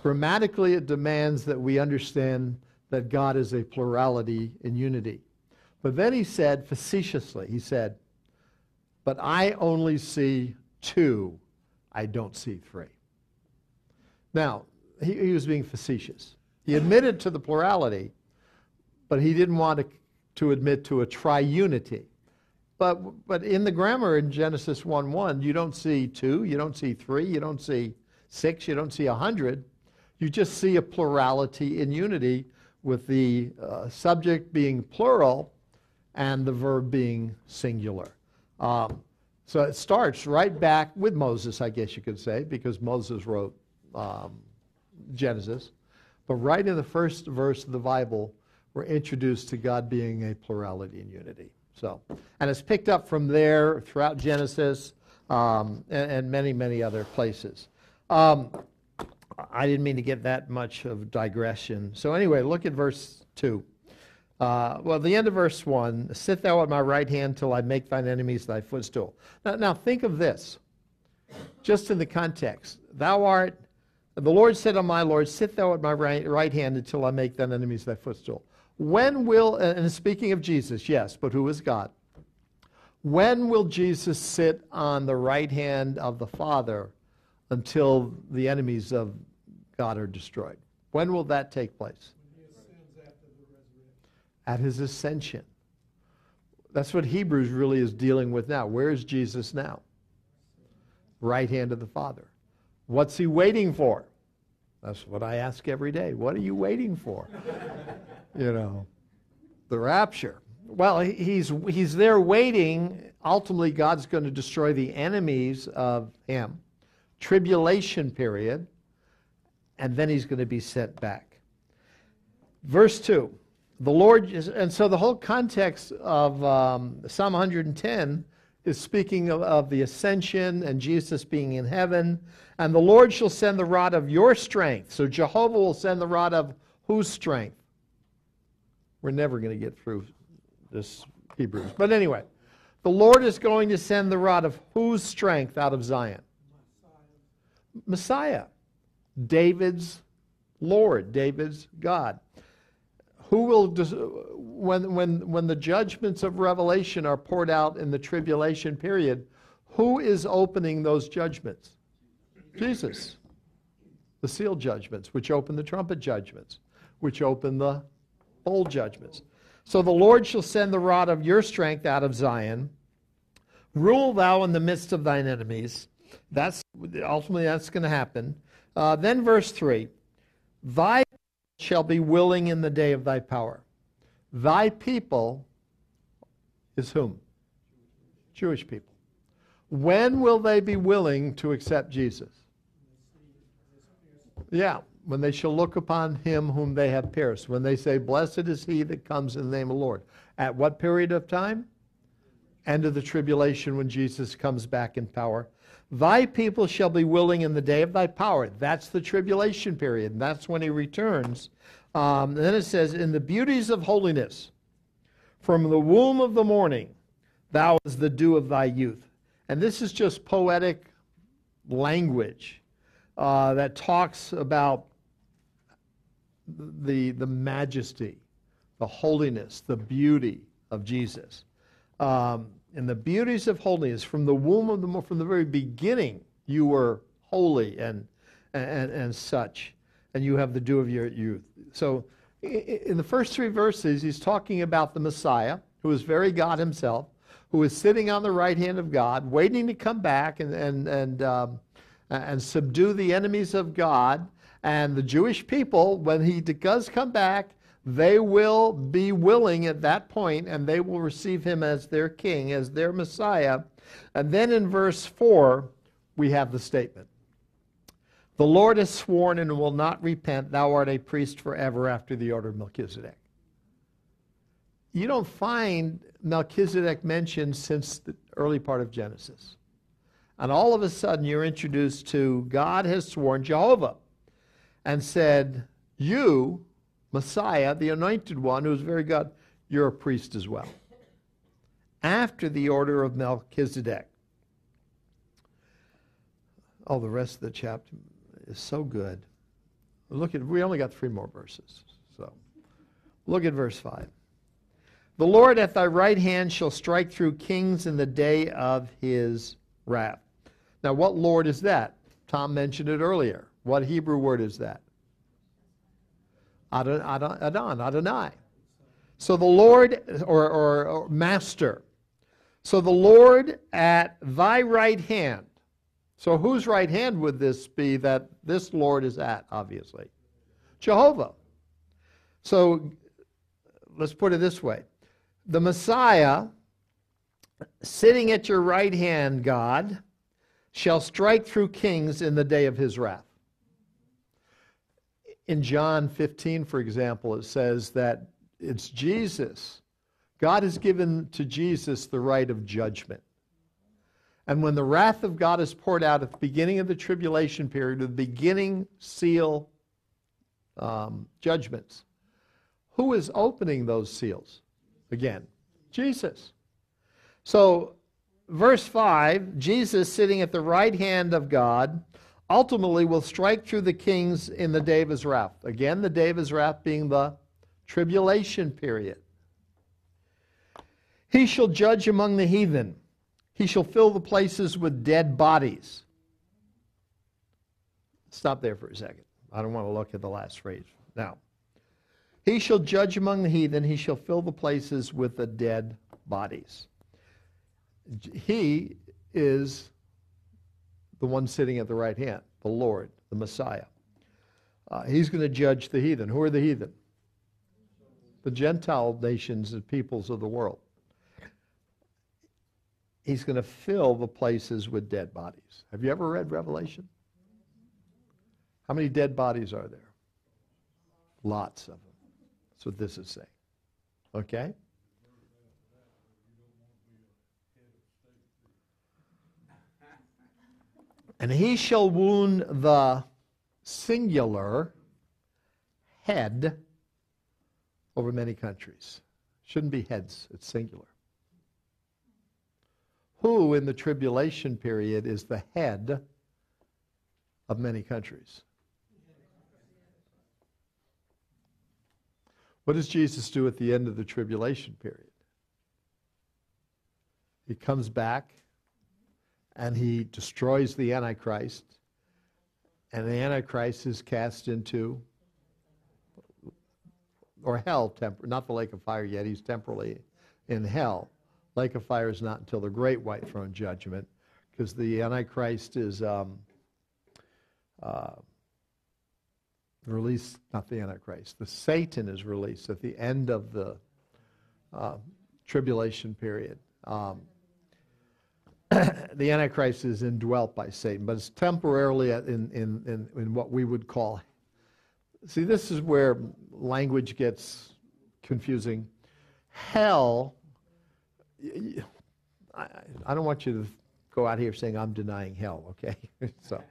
Grammatically, it demands that we understand that God is a plurality in unity." But then he said facetiously, he said, "But I only see two. I don't see three. Now, he, he was being facetious. He admitted to the plurality, but he didn't want to, to admit to a triunity. But, but in the grammar in Genesis 1 1, you don't see two, you don't see three, you don't see six, you don't see a hundred. You just see a plurality in unity with the uh, subject being plural and the verb being singular. Um, so it starts right back with Moses, I guess you could say, because Moses wrote um, Genesis. But right in the first verse of the Bible, we're introduced to God being a plurality and unity. So, and it's picked up from there throughout Genesis um, and, and, many, many other places. Um, I didn't mean to get that much of digression. So anyway, look at verse two. Uh, well, the end of verse one: "Sit thou at my right hand till I make thine enemies thy footstool." Now, now think of this, just in the context: "Thou art." The Lord said on my Lord, Sit thou at my right, right hand until I make thine enemies thy footstool. When will, and speaking of Jesus, yes, but who is God? When will Jesus sit on the right hand of the Father until the enemies of God are destroyed? When will that take place? At his ascension. That's what Hebrews really is dealing with now. Where is Jesus now? Right hand of the Father. What's he waiting for? That's what I ask every day. What are you waiting for? you know, the rapture. Well, he's, he's there waiting. Ultimately, God's going to destroy the enemies of him. Tribulation period. And then he's going to be sent back. Verse 2. The Lord, is, and so the whole context of um, Psalm 110 is speaking of, of the ascension and Jesus being in heaven. And the Lord shall send the rod of your strength. So Jehovah will send the rod of whose strength? We're never going to get through this Hebrews. But anyway, the Lord is going to send the rod of whose strength out of Zion? Messiah. David's Lord, David's God. Who will, when, when, when the judgments of Revelation are poured out in the tribulation period, who is opening those judgments? Jesus. The seal judgments, which open the trumpet judgments, which open the bowl judgments. So the Lord shall send the rod of your strength out of Zion. Rule thou in the midst of thine enemies. That's ultimately that's going to happen. Uh, then verse three, thy shall be willing in the day of thy power. Thy people is whom? Jewish people. When will they be willing to accept Jesus? Yeah, when they shall look upon him whom they have pierced. When they say, Blessed is he that comes in the name of the Lord. At what period of time? End of the tribulation when Jesus comes back in power. Thy people shall be willing in the day of thy power. That's the tribulation period. And that's when he returns. Um, then it says, In the beauties of holiness, from the womb of the morning, thou is the dew of thy youth. And this is just poetic language uh, that talks about the, the majesty, the holiness, the beauty of Jesus. um, in the beauties of holiness. From the womb of the from the very beginning, you were holy and and and such, and you have the dew of your youth. So, in the first three verses, he's talking about the Messiah, who is very God Himself, who is sitting on the right hand of God, waiting to come back and and and um, and subdue the enemies of God. And the Jewish people, when he does come back, they will be willing at that point and they will receive him as their king, as their Messiah. And then in verse 4, we have the statement The Lord has sworn and will not repent, thou art a priest forever after the order of Melchizedek. You don't find Melchizedek mentioned since the early part of Genesis. And all of a sudden, you're introduced to God has sworn, Jehovah, and said, You, Messiah, the anointed one, who is very God, you're a priest as well. After the order of Melchizedek. Oh, the rest of the chapter is so good. Look at, we only got three more verses. So look at verse 5. The Lord at thy right hand shall strike through kings in the day of his wrath. Now, what Lord is that? Tom mentioned it earlier. What Hebrew word is that? Adon, Adon, Adon Adonai. So the Lord, or, or, or Master. So the Lord at thy right hand. So whose right hand would this be that this Lord is at, obviously? Jehovah. So let's put it this way the Messiah sitting at your right hand, God, shall strike through kings in the day of his wrath. In John 15, for example, it says that it's Jesus. God has given to Jesus the right of judgment. And when the wrath of God is poured out at the beginning of the tribulation period, the beginning seal um, judgments, who is opening those seals? Again, Jesus. So verse 5 Jesus sitting at the right hand of God ultimately will strike through the kings in the day of his wrath. Again, the day of his wrath being the tribulation period. He shall judge among the heathen. He shall fill the places with dead bodies. Stop there for a second. I don't want to look at the last phrase. Now, he shall judge among the heathen. He shall fill the places with the dead bodies. He is the one sitting at the right hand, the Lord, the Messiah. Uh, he's going to judge the heathen. Who are the heathen? The Gentile nations and peoples of the world. He's going to fill the places with dead bodies. Have you ever read Revelation? How many dead bodies are there? Lots of them. That's what this is saying. Okay? And he shall wound the singular head over many countries. Shouldn't be heads, it's singular. Who in the tribulation period is the head of many countries? What does Jesus do at the end of the tribulation period? He comes back and he destroys the Antichrist, and the Antichrist is cast into or hell, tempor- not the lake of fire yet. He's temporally in hell. Lake of fire is not until the great white throne judgment, because the Antichrist is um, uh, released. Not the Antichrist. The Satan is released at the end of the uh, tribulation period. Um, the Antichrist is indwelt by Satan, but it's temporarily in, in, in, in what we would call. See, this is where language gets confusing. Hell, I, I don't want you to go out here saying I'm denying hell, okay? so,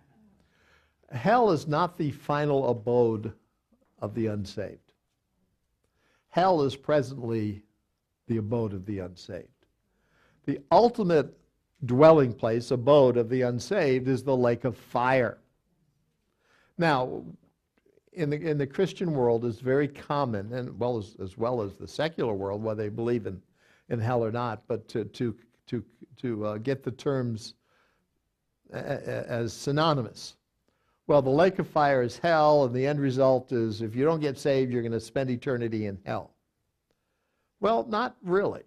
hell is not the final abode of the unsaved. Hell is presently the abode of the unsaved. The ultimate dwelling place, abode of the unsaved, is the lake of fire. Now, in the, in the Christian world, it's very common, and well as, as well as the secular world, whether they believe in in hell or not, but to, to, to, to uh, get the terms a- a- as synonymous. Well, the lake of fire is hell, and the end result is if you don't get saved, you're going to spend eternity in hell. Well, not really.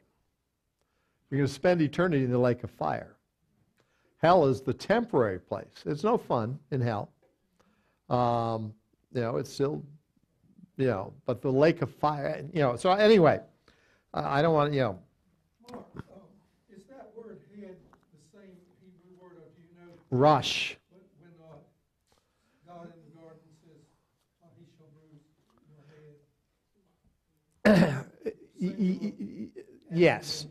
You're going to spend eternity in the lake of fire. Hell is the temporary place. It's no fun in hell. Um, you know, it's still, you know, but the lake of fire, you know. So anyway, I I don't want, you know, Mark, um, is that word head the same Hebrew word, or do you know Rosh. when, when, uh, God in the garden says, he shall bruise your head? Yes.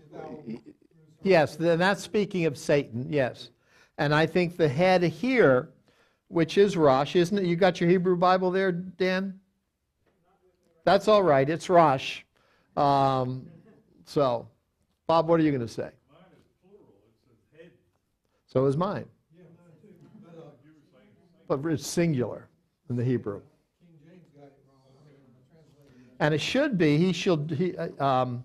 Yes, then that's speaking of Satan, yes. And I think the head here, which is Rosh, isn't it? You got your Hebrew Bible there, Dan? That's all right, it's Rosh. Um, so, Bob, what are you going to say? So is mine, but, it's singular in the Hebrew. And it should be, he shall, he, uh, um,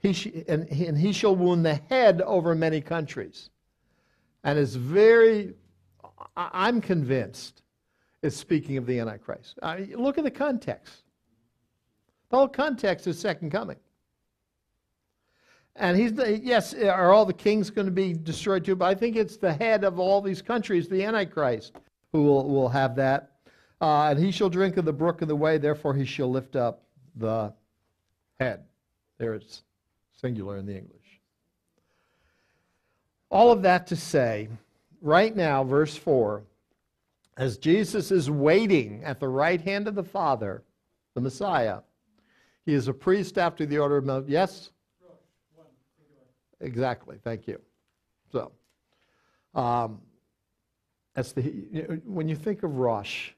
he sh- and, he, and he shall wound the head over many countries. And it's very, I- I'm convinced it's speaking of the Antichrist. I look at the context. The whole context is second coming. And he's, yes, are all the kings going to be destroyed too? But I think it's the head of all these countries, the Antichrist, who will, will have that. Uh, and he shall drink of the brook of the way, therefore he shall lift up the head. There it's singular in the English. All of that to say, right now, verse 4, as Jesus is waiting at the right hand of the Father, the Messiah, he is a priest after the order of Melchizedek. Yes? Exactly. Thank you. So, um, that's the when you think of Rosh,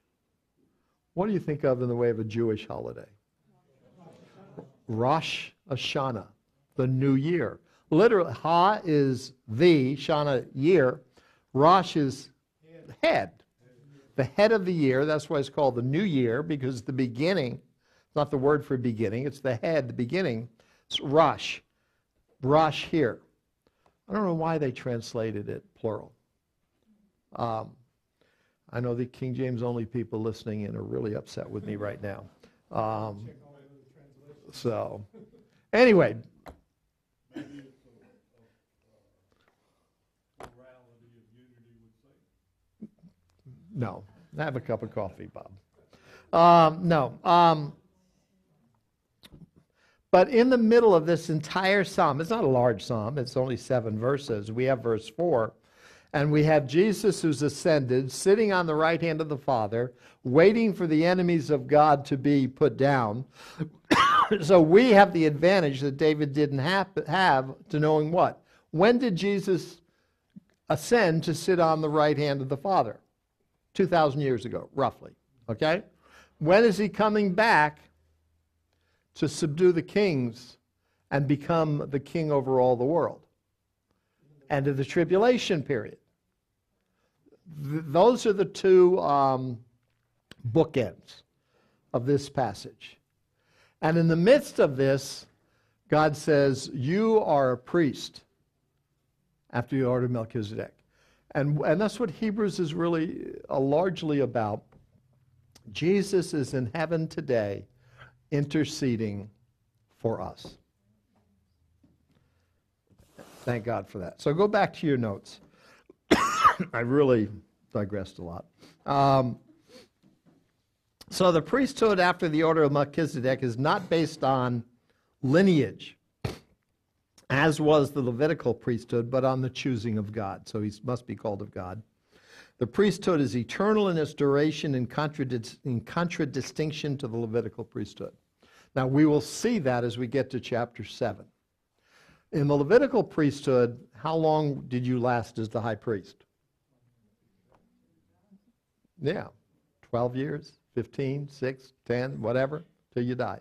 what do you think of in the way of a Jewish holiday? Rosh Hashanah, the new year. Literally, Ha is the Shana year. Rosh is head, the head of the year. That's why it's called the new year because the beginning. It's not the word for beginning. It's the head, the beginning. It's Rosh. Rosh here. I don't know why they translated it plural. Um, I know the King James only people listening in are really upset with me right now. Um, so, anyway, Maybe it's a, a, a plurality of unity would say. No. Have a cup of coffee, Bob. Um, no. Um, but in the middle of this entire psalm, it's not a large psalm, it's only seven verses. We have verse 4. And we have Jesus who's ascended, sitting on the right hand of the Father, waiting for the enemies of God to be put down. so we have the advantage that David didn't have, have to knowing what? When did Jesus ascend to sit on the right hand of the Father? 2,000 years ago, roughly. Okay? When is he coming back to subdue the kings and become the king over all the world? End of the tribulation period. Th- those are the two um, bookends of this passage. And in the midst of this, God says, You are a priest after the order of Melchizedek. And, and that's what Hebrews is really uh, largely about. Jesus is in heaven today interceding for us. Thank God for that. So go back to your notes. I really digressed a lot. Um, so the priesthood after the order of Melchizedek is not based on lineage, as was the Levitical priesthood, but on the choosing of God. So he must be called of God. The priesthood is eternal in its duration in, in contradistinction to the Levitical priesthood. Now, we will see that as we get to chapter 7. In the Levitical priesthood, how long did you last as the high priest? Yeah, 12 years, 15, 6, 10, whatever, till you died.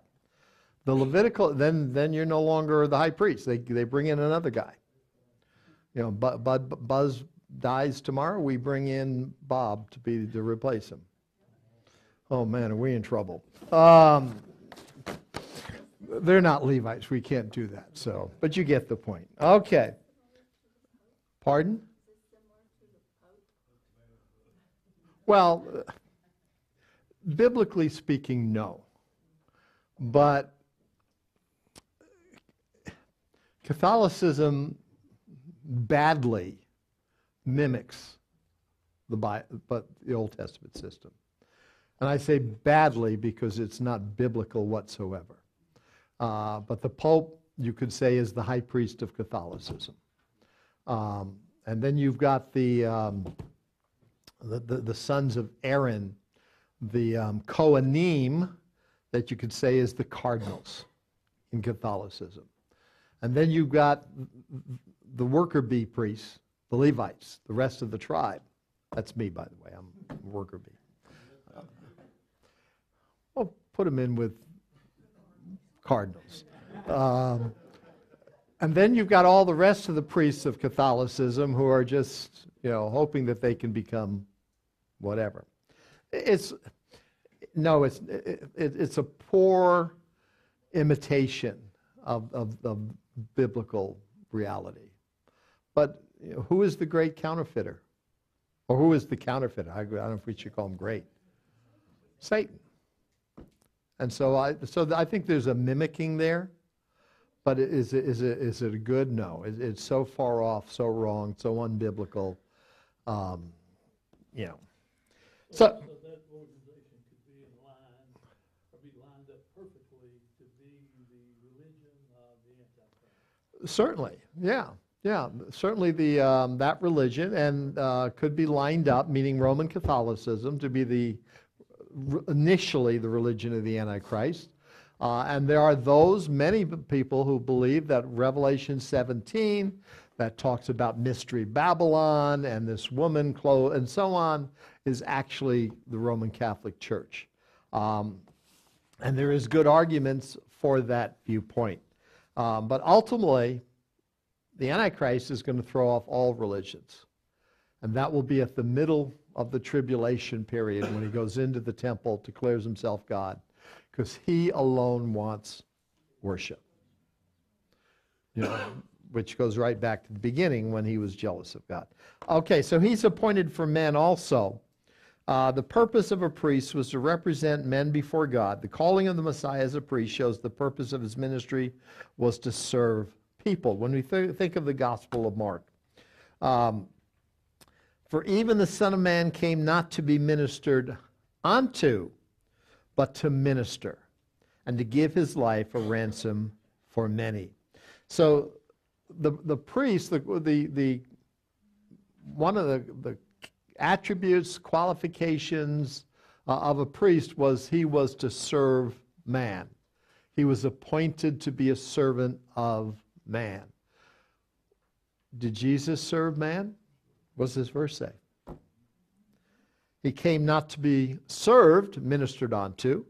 The Levitical, then, then you're no longer the high priest. They, they bring in another guy. You know, Bud, Bud, Buzz dies tomorrow, we bring in Bob to be to replace him. Oh man, are we in trouble? Um, they're not Levites. We can't do that. So, but you get the point. Okay. Pardon? Well, biblically speaking, no. But Catholicism badly mimics the, but the Old Testament system. And I say badly because it's not biblical whatsoever. Uh, but the Pope, you could say, is the high priest of Catholicism. Um, and then you've got the, um, the, the, the, sons of Aaron, the um, Kohanim, that you could say is the cardinals in Catholicism. And then you've got the worker bee priests, the Levites, the rest of the tribe. That's me, by the way. I'm a worker bee. Uh, well, put them in with cardinals. Um, and then you've got all the rest of the priests of Catholicism who are just, you know, hoping that they can become whatever. It's no, it's it, it's a poor imitation of, of, of biblical reality. But you know, who is the great counterfeiter? Or who is the counterfeiter? I, I don't know if we should call him great. Satan. And so I, so I think there's a mimicking there. But is it, is it, is it a good? No. It's so far off, so wrong, so unbiblical. Um, you know. So, so that organization could be in line, or be lined up perfectly to be the religion of the Antichrist. Certainly, yeah. Yeah, certainly the, um, that religion and uh, could be lined up, meaning Roman Catholicism, to be the initially the religion of the Antichrist. Uh, and there are those, many people, who believe that Revelation 17, that talks about Mystery Babylon and this woman, Chloe, and so on, is actually the Roman Catholic Church. Um, and there is good arguments for that viewpoint. Um, but ultimately, the Antichrist is going to throw off all religions. And that will be at the middle of the tribulation period when he goes into the temple, declares himself God because he alone wants worship. You know, which goes right back to the beginning when he was jealous of God. Okay, so he's appointed for men also. Uh, the purpose of a priest was to represent men before God. The calling of the Messiah as a priest shows the purpose of his ministry was to serve people. When we th- think of the Gospel of Mark, um, for even the Son of Man came not to be ministered unto, but to minister and to give his life a ransom for many. So the, the priest, the, the, the, one of the, the attributes, qualifications uh, of a priest was he was to serve man. He was appointed to be a servant of man. Did Jesus serve man? What does this verse say? He came not to be served, ministered unto,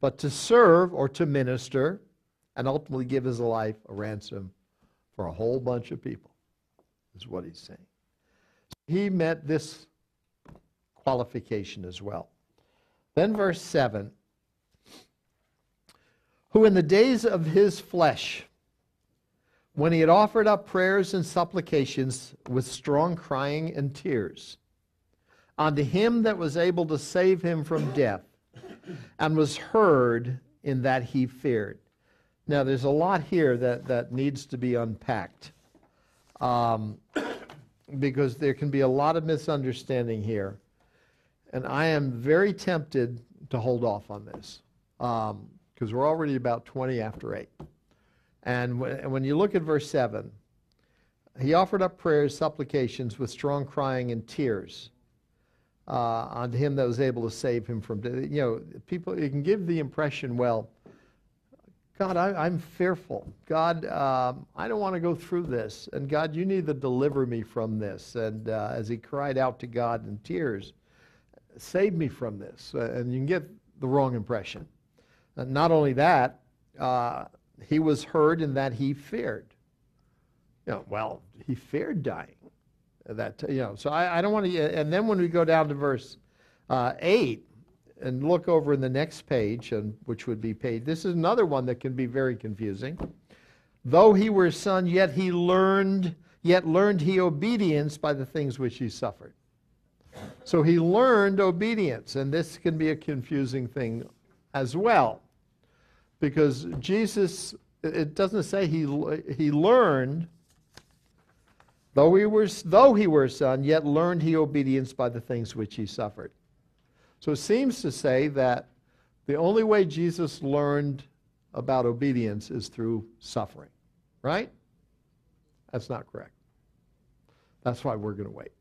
but to serve or to minister and ultimately give his life a ransom for a whole bunch of people, is what he's saying. He met this qualification as well. Then, verse 7 who in the days of his flesh, when he had offered up prayers and supplications with strong crying and tears, unto him that was able to save him from death, and was heard in that he feared. Now, there's a lot here that, that needs to be unpacked um, because there can be a lot of misunderstanding here. And I am very tempted to hold off on this because um, we're already about 20 after 8. And when, when you look at verse 7, he offered up prayers, supplications with strong crying and tears uh, unto him that was able to save him from death. You know, people, you can give the impression, well, God, I, am fearful. God, um, I don't want to go through this. And God, you need to deliver me from this. And uh, as he cried out to God in tears, save me from this. Uh, and you can get the wrong impression. Uh, not only that, uh, he was heard in that he feared. You know, well, he feared dying that you know so i, I don't want to and then when we go down to verse uh, 8 and look over in the next page, and which would be page. This is another one that can be very confusing. Though he were a son, yet he learned, yet learned he obedience by the things which he suffered. So he learned obedience, and this can be a confusing thing as well. Because Jesus, it doesn't say he, he learned, though he, were, though he were a son, yet learned he obedience by the things which he suffered. So it seems to say that the only way Jesus learned about obedience is through suffering, right? That's not correct. That's why we're going to wait.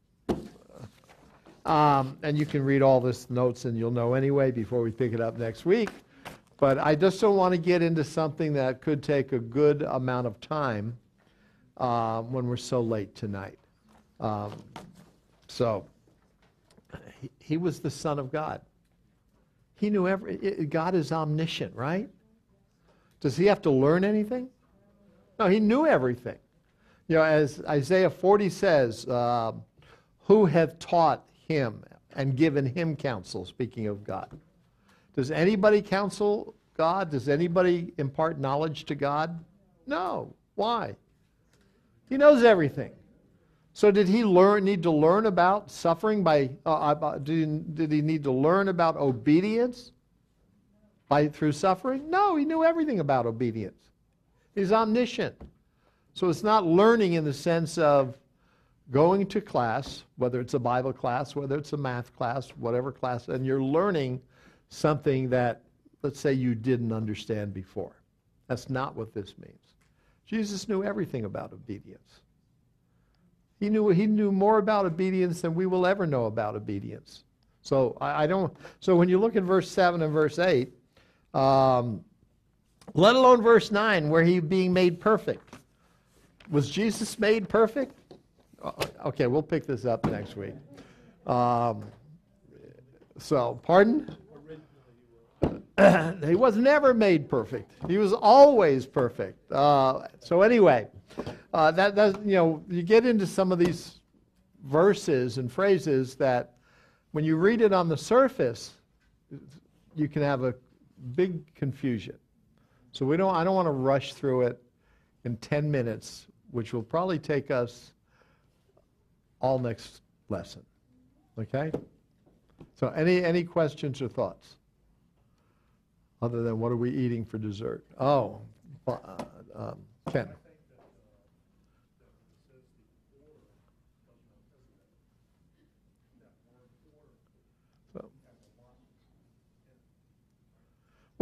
Um, and you can read all this notes and you'll know anyway before we pick it up next week. But I just don't want to get into something that could take a good amount of time uh, when we're so late tonight. Um, so, he, was the Son of God. He knew every, it, God is omniscient, right? Does he have to learn anything? No, he knew everything. You know, as Isaiah 40 says, uh, who hath taught him and given him counsel, speaking of God. Does anybody counsel God? Does anybody impart knowledge to God? No. Why? He knows everything. So did he learn need to learn about suffering by uh, did, he, did he need to learn about obedience by through suffering? No, he knew everything about obedience. He's omniscient. So it's not learning in the sense of going to class, whether it's a Bible class, whether it's a math class, whatever class, and you're learning something that, let's say, you didn't understand before. That's not what this means. Jesus knew everything about obedience. He knew, he knew more about obedience than we will ever know about obedience. So I, I don't. So when you look at verse seven and verse eight, um, let alone verse nine, where he being made perfect, was Jesus made perfect? Uh, okay, we'll pick this up next week. Um, so, pardon? he was never made perfect. He was always perfect. Uh, so anyway, uh, that you know you get into some of these verses and phrases that when you read it on the surface, you can have a big confusion. So we don't. I don't want to rush through it in ten minutes, which will probably take us all next lesson. Okay? So any any questions or thoughts? Other than what are we eating for dessert? Oh, uh, um, Ken.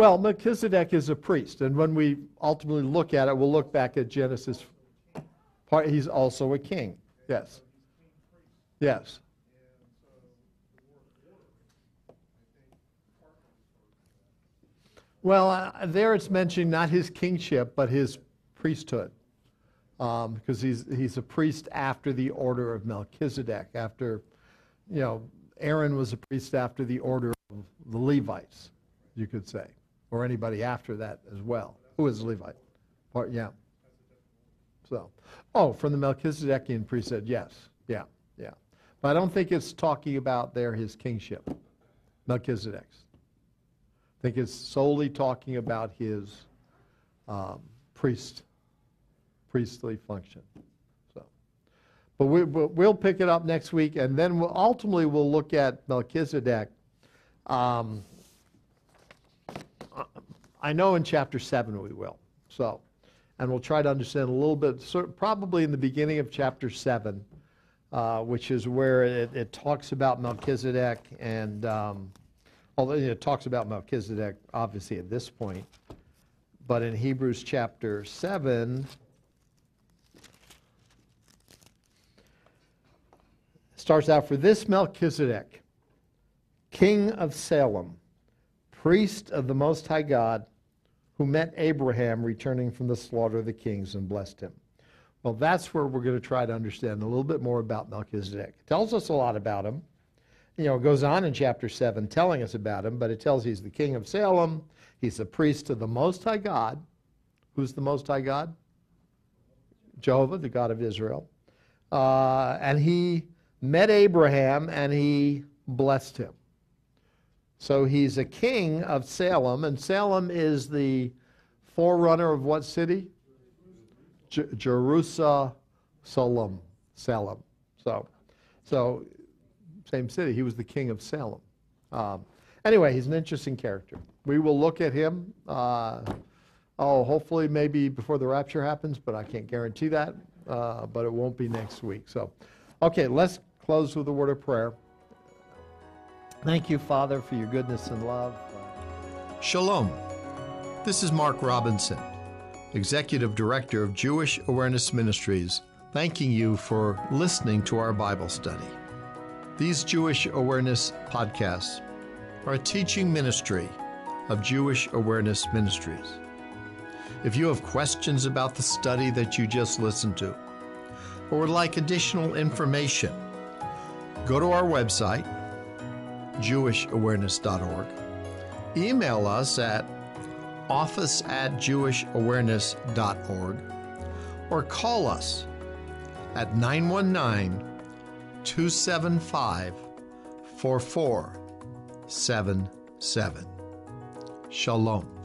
Well, Melchizedek is a priest, and when we ultimately look at it, we'll look back at Genesis. He's also a king. Yes. Yes. Well, uh, there it's mentioning not his kingship, but his priesthood. Um, because he's, he's a priest after the order of Melchizedek. After, you know, Aaron was a priest after the order of the Levites, you could say, or anybody after that as well. Who is Levite? Part, yeah. So, oh, from the Melchizedekian priesthood, yes, yeah. Yeah. But I don't think it's talking about there his kingship, Melchizedek's. I think it's solely talking about his um, priest, priestly function. So, but we, will pick it up next week, and then we'll, ultimately we'll look at Melchizedek. Um, I know in chapter seven we will. So, and we'll try to understand a little bit. Probably in the beginning of chapter seven uh, which is where it, it, talks about Melchizedek, and um, although it talks about Melchizedek obviously at this point, but in Hebrews chapter 7, starts out for this Melchizedek, king of Salem, priest of the Most High God, who met Abraham returning from the slaughter of the kings and blessed him. Well, that's where we're going to try to understand a little bit more about Melchizedek. It tells us a lot about him. You know, it goes on in chapter 7 telling us about him, but it tells he's the king of Salem. He's a priest of the Most High God. Who's the Most High God? Jehovah, the God of Israel. Uh, and he met Abraham and he blessed him. So he's a king of Salem, and Salem is the forerunner of what city? J- Jerusalem. Salem. So, so same city. He was the king of Salem. Um, anyway, he's an interesting character. We will look at him. Uh, oh, hopefully, maybe before the rapture happens, but I can't guarantee that. Uh, but it won't be next week. So, okay, let's close with a word of prayer. Thank you, Father, for your goodness and love. Shalom. This is Mark Robinson, Executive Director of Jewish Awareness Ministries, thanking you for listening to our Bible study. These Jewish Awareness podcasts are a teaching ministry of Jewish Awareness Ministries. If you have questions about the study that you just listened to, or would like additional information, go to our website, jewishawareness.org, email us at office at jewishawareness.org, or call us at 919 275 4477. Shalom.